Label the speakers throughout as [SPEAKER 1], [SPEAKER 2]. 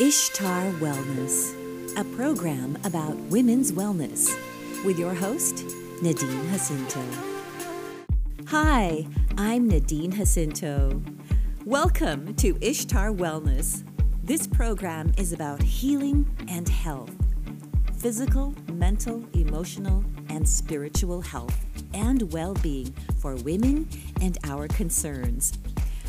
[SPEAKER 1] Ishtar Wellness, a program about women's wellness, with your host, Nadine Jacinto. Hi, I'm Nadine Jacinto. Welcome to Ishtar Wellness. This program is about healing and health physical, mental, emotional, and spiritual health and well being for women and our concerns.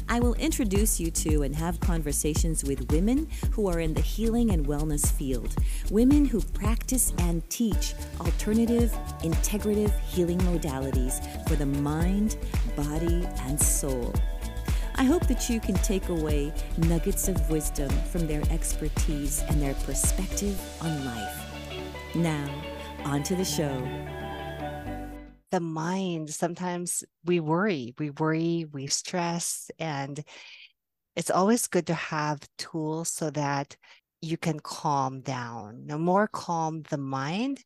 [SPEAKER 1] I will introduce you to and have conversations with women who are in the healing and wellness field, women who practice and teach alternative, integrative healing modalities for the mind, body, and soul. I hope that you can take away nuggets of wisdom from their expertise and their perspective on life. Now, on to the show
[SPEAKER 2] the mind sometimes we worry we worry we stress and it's always good to have tools so that you can calm down the more calm the mind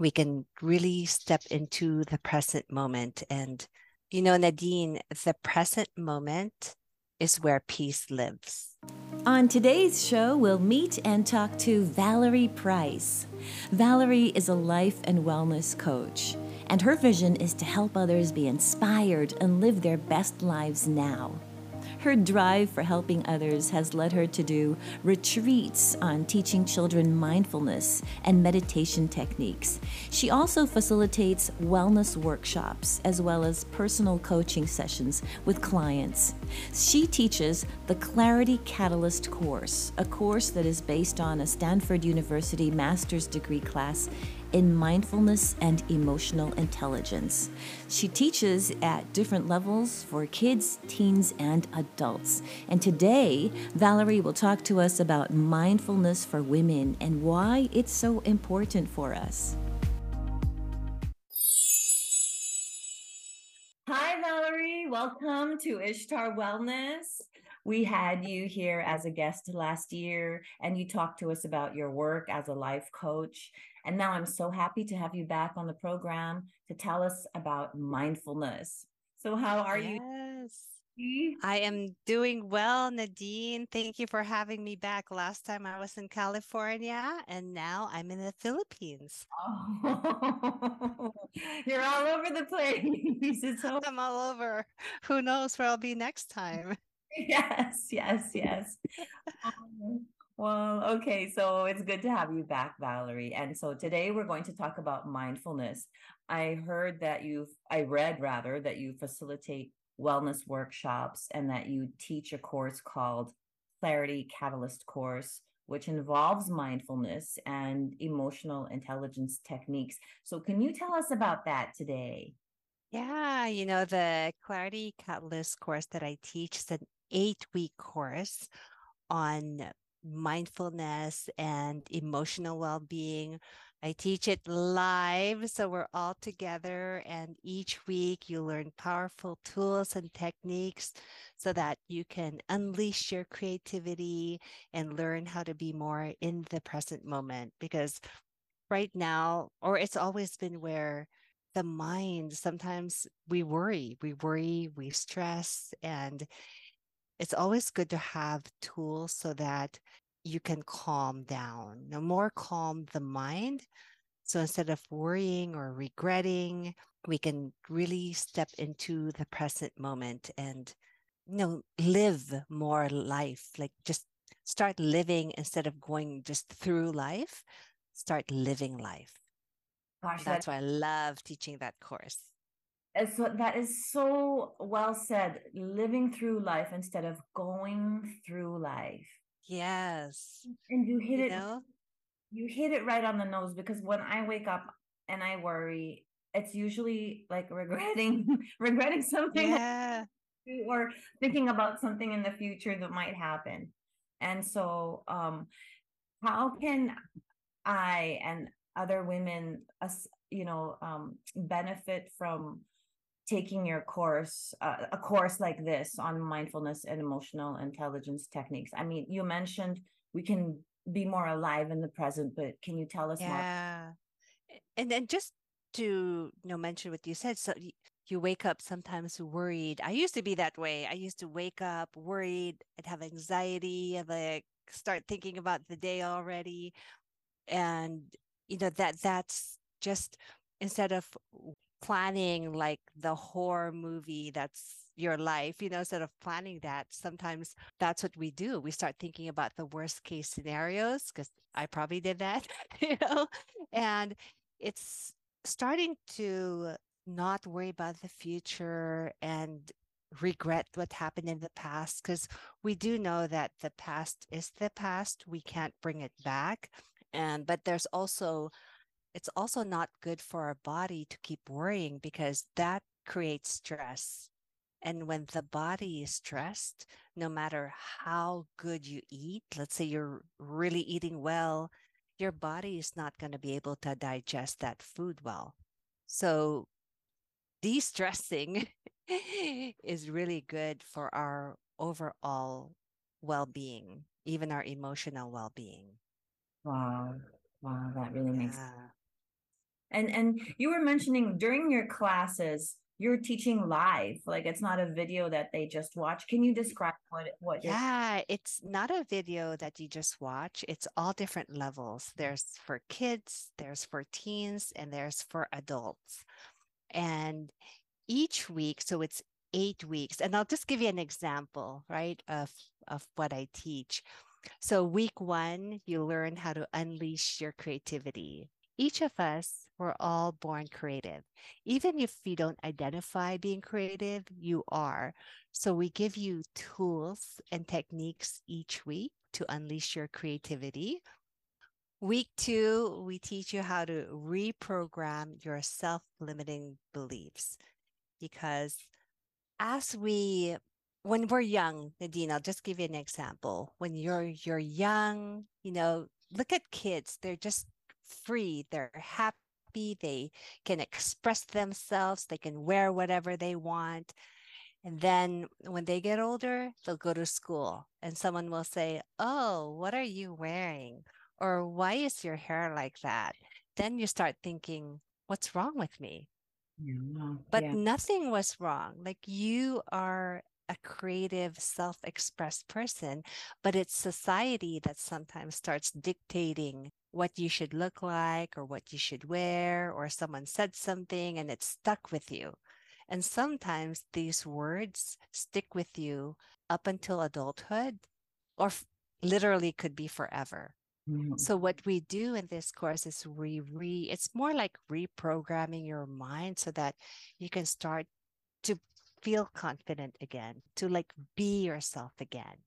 [SPEAKER 2] we can really step into the present moment and you know nadine the present moment is where peace lives.
[SPEAKER 1] On today's show, we'll meet and talk to Valerie Price. Valerie is a life and wellness coach and her vision is to help others be inspired and live their best lives now. Her drive for helping others has led her to do retreats on teaching children mindfulness and meditation techniques. She also facilitates wellness workshops as well as personal coaching sessions with clients. She teaches the Clarity Catalyst course, a course that is based on a Stanford University master's degree class in mindfulness and emotional intelligence. She teaches at different levels for kids, teens, and adults. And today, Valerie will talk to us about mindfulness for women and why it's so important for us. Hi, Valerie. Welcome to Ishtar Wellness. We had you here as a guest last year, and you talked to us about your work as a life coach. And now I'm so happy to have you back on the program to tell us about mindfulness. So, how are you?
[SPEAKER 2] yes. you? I am doing well, Nadine. Thank you for having me back. Last time I was in California, and now I'm in the Philippines.
[SPEAKER 1] Oh, you're all over the place.
[SPEAKER 2] It's so- I'm all over. Who knows where I'll be next time?
[SPEAKER 1] Yes, yes, yes. um, well, okay, so it's good to have you back, Valerie. And so today we're going to talk about mindfulness. I heard that you've, I read rather, that you facilitate wellness workshops and that you teach a course called Clarity Catalyst course, which involves mindfulness and emotional intelligence techniques. So, can you tell us about that today?
[SPEAKER 2] Yeah, you know, the Clarity Catalyst course that I teach is an eight week course on mindfulness and emotional well being. I teach it live, so we're all together, and each week you learn powerful tools and techniques so that you can unleash your creativity and learn how to be more in the present moment. Because right now, or it's always been where the mind sometimes we worry, we worry, we stress, and it's always good to have tools so that you can calm down. No more calm the mind. So instead of worrying or regretting, we can really step into the present moment and you know live more life like just start living instead of going just through life start living life Gosh, that's that, why i love teaching that course
[SPEAKER 1] so that is so well said living through life instead of going through life
[SPEAKER 2] yes
[SPEAKER 1] and you hit you it know? you hit it right on the nose because when i wake up and i worry it's usually like regretting regretting something
[SPEAKER 2] yeah.
[SPEAKER 1] or thinking about something in the future that might happen and so um how can i and other women us you know um benefit from taking your course uh, a course like this on mindfulness and emotional intelligence techniques i mean you mentioned we can be more alive in the present but can you tell us
[SPEAKER 2] yeah.
[SPEAKER 1] more
[SPEAKER 2] and then just to you know mention what you said so you wake up sometimes worried i used to be that way i used to wake up worried i'd have anxiety of like start thinking about the day already. And, you know, that that's just instead of planning like the horror movie that's your life, you know, instead of planning that, sometimes that's what we do. We start thinking about the worst case scenarios because I probably did that, you know, and it's starting to not worry about the future and regret what happened in the past because we do know that the past is the past. We can't bring it back. And but there's also it's also not good for our body to keep worrying because that creates stress. And when the body is stressed no matter how good you eat let's say you're really eating well your body is not going to be able to digest that food well. So de-stressing is really good for our overall well-being even our emotional well-being.
[SPEAKER 1] Wow. Wow that really yeah. makes sense and and you were mentioning during your classes you're teaching live like it's not a video that they just watch can you describe what what
[SPEAKER 2] yeah it's not a video that you just watch it's all different levels there's for kids there's for teens and there's for adults and each week, so it's eight weeks, and I'll just give you an example, right, of, of what I teach. So, week one, you learn how to unleash your creativity. Each of us, we're all born creative. Even if you don't identify being creative, you are. So, we give you tools and techniques each week to unleash your creativity. Week two, we teach you how to reprogram your self limiting beliefs because as we when we're young, Nadine, I'll just give you an example. When you're you're young, you know, look at kids. They're just free. They're happy. They can express themselves. They can wear whatever they want. And then when they get older, they'll go to school and someone will say, Oh, what are you wearing? Or why is your hair like that? Then you start thinking, What's wrong with me? Yeah. But yeah. nothing was wrong. Like you are a creative, self expressed person, but it's society that sometimes starts dictating what you should look like or what you should wear, or someone said something and it stuck with you. And sometimes these words stick with you up until adulthood or f- literally could be forever. Mm-hmm. So what we do in this course is we re it's more like reprogramming your mind so that you can start to feel confident again, to like be yourself again.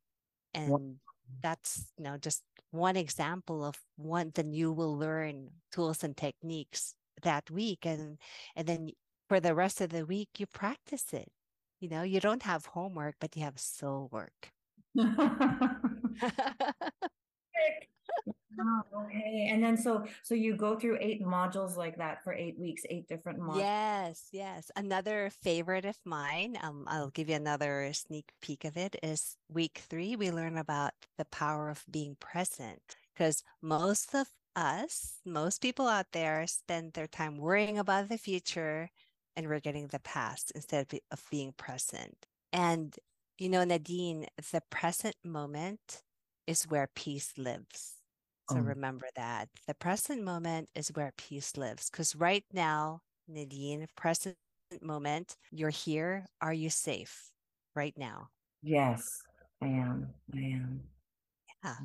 [SPEAKER 2] And that's you know just one example of one then you will learn tools and techniques that week and and then for the rest of the week you practice it. You know, you don't have homework, but you have soul work.
[SPEAKER 1] Oh, okay. And then so so you go through eight modules like that for eight weeks, eight different modules.
[SPEAKER 2] Yes, yes. Another favorite of mine, um, I'll give you another sneak peek of it, is week three. We learn about the power of being present because most of us, most people out there spend their time worrying about the future and we're getting the past instead of, of being present. And, you know, Nadine, the present moment is where peace lives. So oh. Um, remember that the present moment is where peace lives. Because right now, Nadine, present moment, you're here. Are you safe right now?
[SPEAKER 1] Yes, I am. I am.
[SPEAKER 2] Yeah.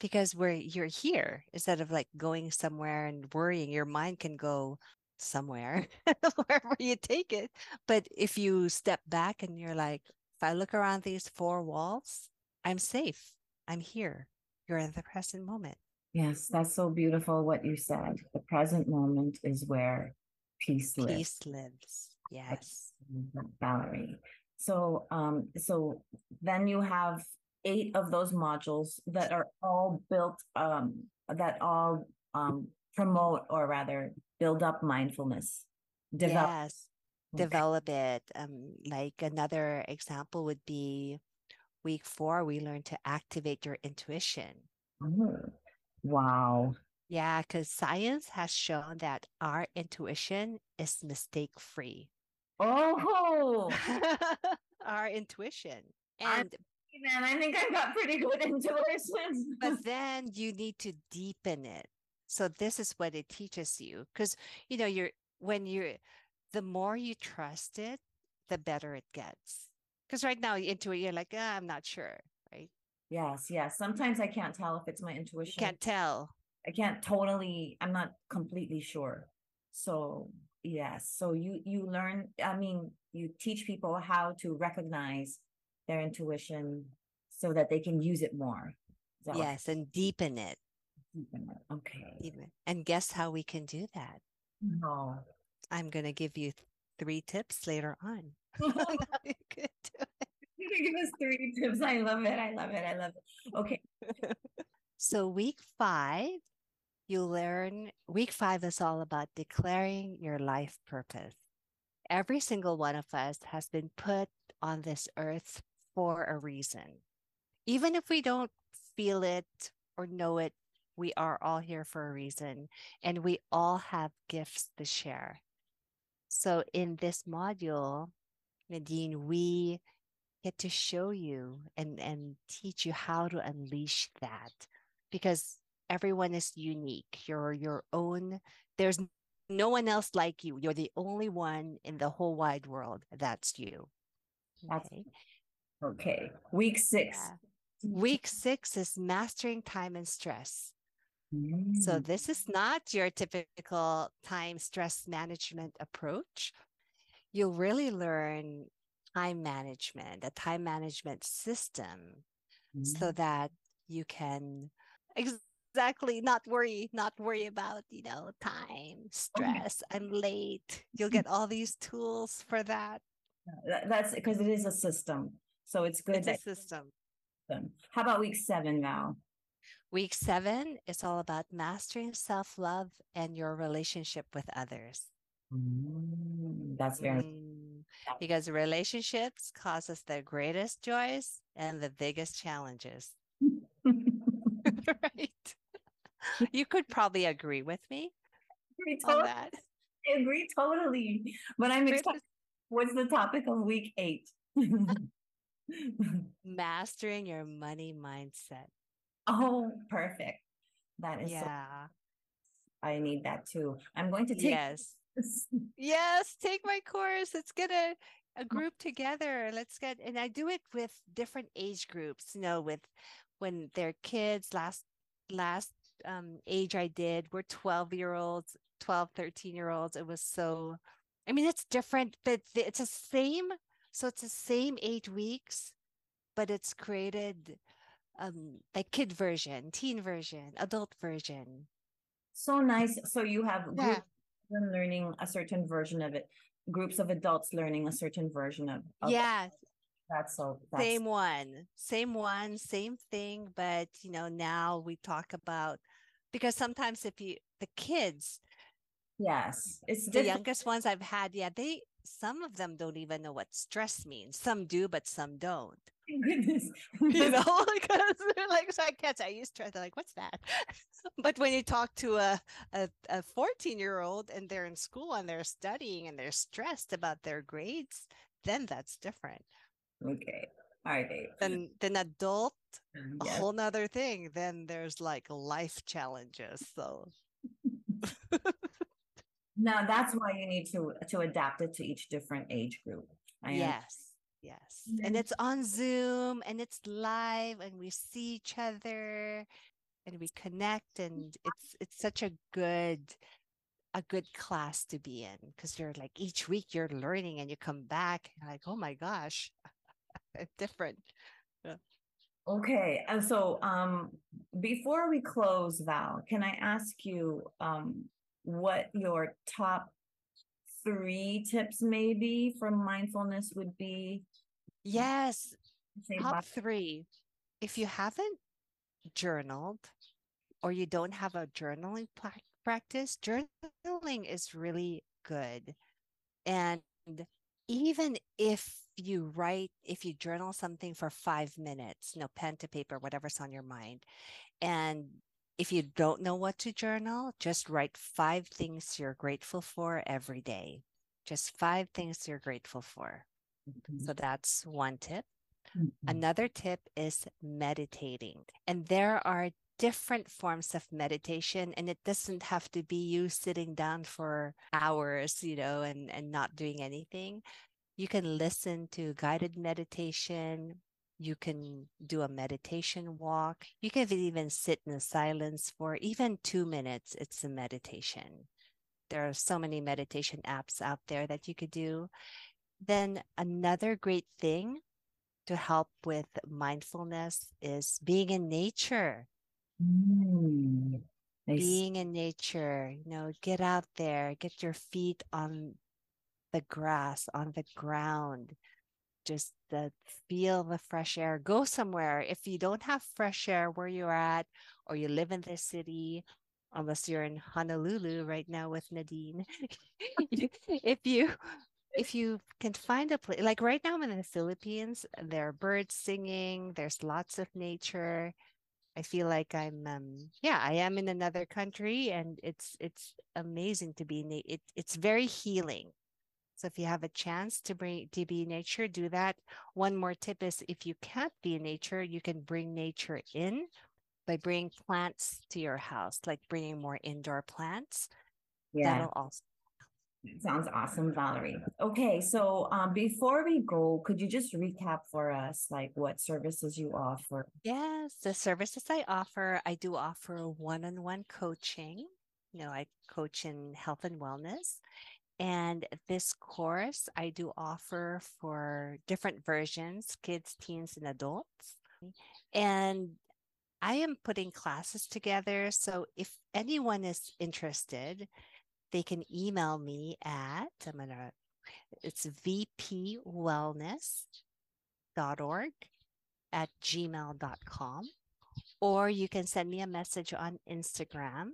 [SPEAKER 2] Because where you're here, instead of like going somewhere and worrying, your mind can go somewhere, wherever you take it. But if you step back and you're like, if I look around these four walls, I'm safe. I'm here. You're in the present moment.
[SPEAKER 1] Yes, that's so beautiful what you said. The present moment is where peace lives.
[SPEAKER 2] Peace lives. Yes.
[SPEAKER 1] Valerie. So um so then you have eight of those modules that are all built um that all um promote or rather build up mindfulness.
[SPEAKER 2] Develop. Yes. Okay. Develop it. Um like another example would be week 4 we learn to activate your intuition.
[SPEAKER 1] Mm. Wow.
[SPEAKER 2] Yeah, because science has shown that our intuition is mistake free.
[SPEAKER 1] Oh,
[SPEAKER 2] our intuition. And
[SPEAKER 1] Man, I think I've got pretty good intuition.
[SPEAKER 2] but then you need to deepen it. So this is what it teaches you. Because you know, you're when you're the more you trust it, the better it gets. Because right now into it, you're like, ah, I'm not sure?
[SPEAKER 1] Yes, yes. Sometimes I can't tell if it's my intuition.
[SPEAKER 2] You can't tell.
[SPEAKER 1] I can't totally, I'm not completely sure. So yes. So you you learn, I mean, you teach people how to recognize their intuition so that they can use it more.
[SPEAKER 2] Yes, and deepen it.
[SPEAKER 1] Deepen it. Okay.
[SPEAKER 2] Deepen. And guess how we can do that?
[SPEAKER 1] No.
[SPEAKER 2] I'm going to give you three tips later on.
[SPEAKER 1] you could do it. You can give us three tips. I love it. I love it. I love it. Okay.
[SPEAKER 2] so week five, you learn week five is all about declaring your life purpose. Every single one of us has been put on this earth for a reason. Even if we don't feel it or know it, we are all here for a reason and we all have gifts to share. So in this module, Nadine, we get to show you and, and teach you how to unleash that because everyone is unique. You're your own, there's no one else like you. You're the only one in the whole wide world. That's you.
[SPEAKER 1] Okay. okay. Week six. Yeah.
[SPEAKER 2] Week six is mastering time and stress. So, mm. this is not your typical time stress management approach. You'll really learn time management, a time management system, mm. so that you can exactly not worry, not worry about, you know, time, stress, I'm late. You'll get all these tools for that.
[SPEAKER 1] That's because it is a system. So, it's good.
[SPEAKER 2] It's that- a system.
[SPEAKER 1] How about week seven now?
[SPEAKER 2] Week seven is all about mastering self love and your relationship with others.
[SPEAKER 1] Mm, that's very mm,
[SPEAKER 2] because relationships cause us the greatest joys and the biggest challenges. right. You could probably agree with me
[SPEAKER 1] agree totally. on that. I agree totally. But I'm excited. What's the topic of week eight?
[SPEAKER 2] Mastering your money mindset.
[SPEAKER 1] Oh, perfect. That is
[SPEAKER 2] yeah.
[SPEAKER 1] So, I need that too. I'm going to take
[SPEAKER 2] yes. yes, take my course. Let's get a, a group together. Let's get and I do it with different age groups, you know, with when they're kids. Last last um age I did were 12 year olds, 12, 13 year olds. It was so I mean it's different, but it's the same. So it's the same eight weeks, but it's created um like kid version, teen version, adult version.
[SPEAKER 1] So nice. So you have yeah. Learning a certain version of it, groups of adults learning a certain version of,
[SPEAKER 2] of yeah.
[SPEAKER 1] That's so that's...
[SPEAKER 2] same one, same one, same thing. But you know, now we talk about because sometimes if you the kids,
[SPEAKER 1] yes, it's
[SPEAKER 2] the different. youngest ones I've had. Yeah, they some of them don't even know what stress means. Some do, but some don't.
[SPEAKER 1] Goodness.
[SPEAKER 2] you know, because they're like, so I can't I use stress. They're like, what's that? but when you talk to a, a, a 14 year old and they're in school and they're studying and they're stressed about their grades, then that's different.
[SPEAKER 1] Okay. All right.
[SPEAKER 2] Then then adult, yes. a whole nother thing. Then there's like life challenges. So
[SPEAKER 1] now that's why you need to to adapt it to each different age group.
[SPEAKER 2] I yes. Yes. Mm-hmm. And it's on Zoom and it's live and we see each other and we connect and it's it's such a good a good class to be in because you're like each week you're learning and you come back like oh my gosh different
[SPEAKER 1] yeah. okay and so um before we close val can i ask you um what your top three tips maybe for mindfulness would be?
[SPEAKER 2] Yes. Top three. If you haven't journaled or you don't have a journaling practice, journaling is really good. And even if you write, if you journal something for five minutes, you know, pen to paper, whatever's on your mind, and if you don't know what to journal, just write five things you're grateful for every day. Just five things you're grateful for. Mm-hmm. So that's one tip. Mm-hmm. Another tip is meditating. And there are different forms of meditation and it doesn't have to be you sitting down for hours you know and and not doing anything you can listen to guided meditation you can do a meditation walk. You can even sit in silence for even 2 minutes. It's a meditation. There are so many meditation apps out there that you could do. Then another great thing to help with mindfulness is being in nature. Mm, being in nature, you know, get out there, get your feet on the grass, on the ground, just the feel the fresh air. Go somewhere. If you don't have fresh air where you're at, or you live in the city, unless you're in Honolulu right now with Nadine, if you if you can find a place like right now I'm in the Philippines, there are birds singing, there's lots of nature I feel like I'm um yeah, I am in another country and it's it's amazing to be in it it's very healing. So if you have a chance to bring to be nature, do that. One more tip is if you can't be in nature, you can bring nature in by bringing plants to your house, like bringing more indoor plants. Yeah. That'll also
[SPEAKER 1] Sounds awesome, Valerie. Okay, so um, before we go, could you just recap for us like what services you offer?
[SPEAKER 2] Yes, the services I offer, I do offer one-on-one coaching. You know, I coach in health and wellness. And this course I do offer for different versions, kids, teens, and adults. And I am putting classes together. So if anyone is interested, they can email me at I'm gonna it's vpwellness.org at gmail.com or you can send me a message on Instagram.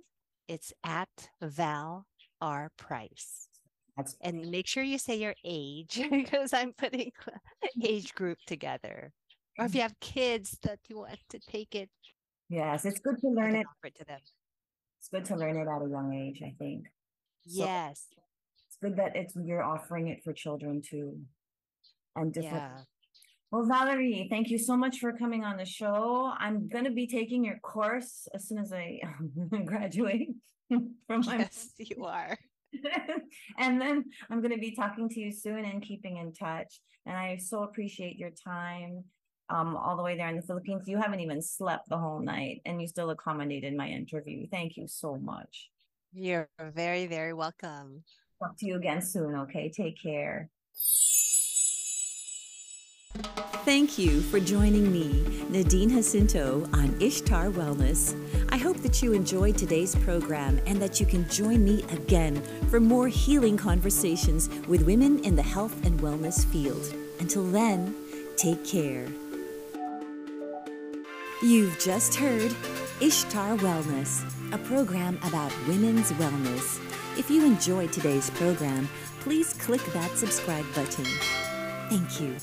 [SPEAKER 2] It's at Val R Price. That's- and make sure you say your age because I'm putting age group together. Or if you have kids that you want to take it.
[SPEAKER 1] Yes, it's good to learn it. it to them. It's good to learn it at a young age, I think.
[SPEAKER 2] So yes.
[SPEAKER 1] It's good that it's you're offering it for children too. And different yeah. Well, Valerie, thank you so much for coming on the show. I'm going to be taking your course as soon as I graduate
[SPEAKER 2] from my. Yes, you are.
[SPEAKER 1] and then I'm going to be talking to you soon and keeping in touch. And I so appreciate your time um, all the way there in the Philippines. You haven't even slept the whole night and you still accommodated my interview. Thank you so much.
[SPEAKER 2] You're very, very welcome.
[SPEAKER 1] Talk to you again soon, okay? Take care. Thank you for joining me, Nadine Jacinto, on Ishtar Wellness. I hope that you enjoyed today's program and that you can join me again for more healing conversations with women in the health and wellness field. Until then, take care. You've just heard Ishtar Wellness, a program about women's wellness. If you enjoyed today's program, please click that subscribe button. Thank you.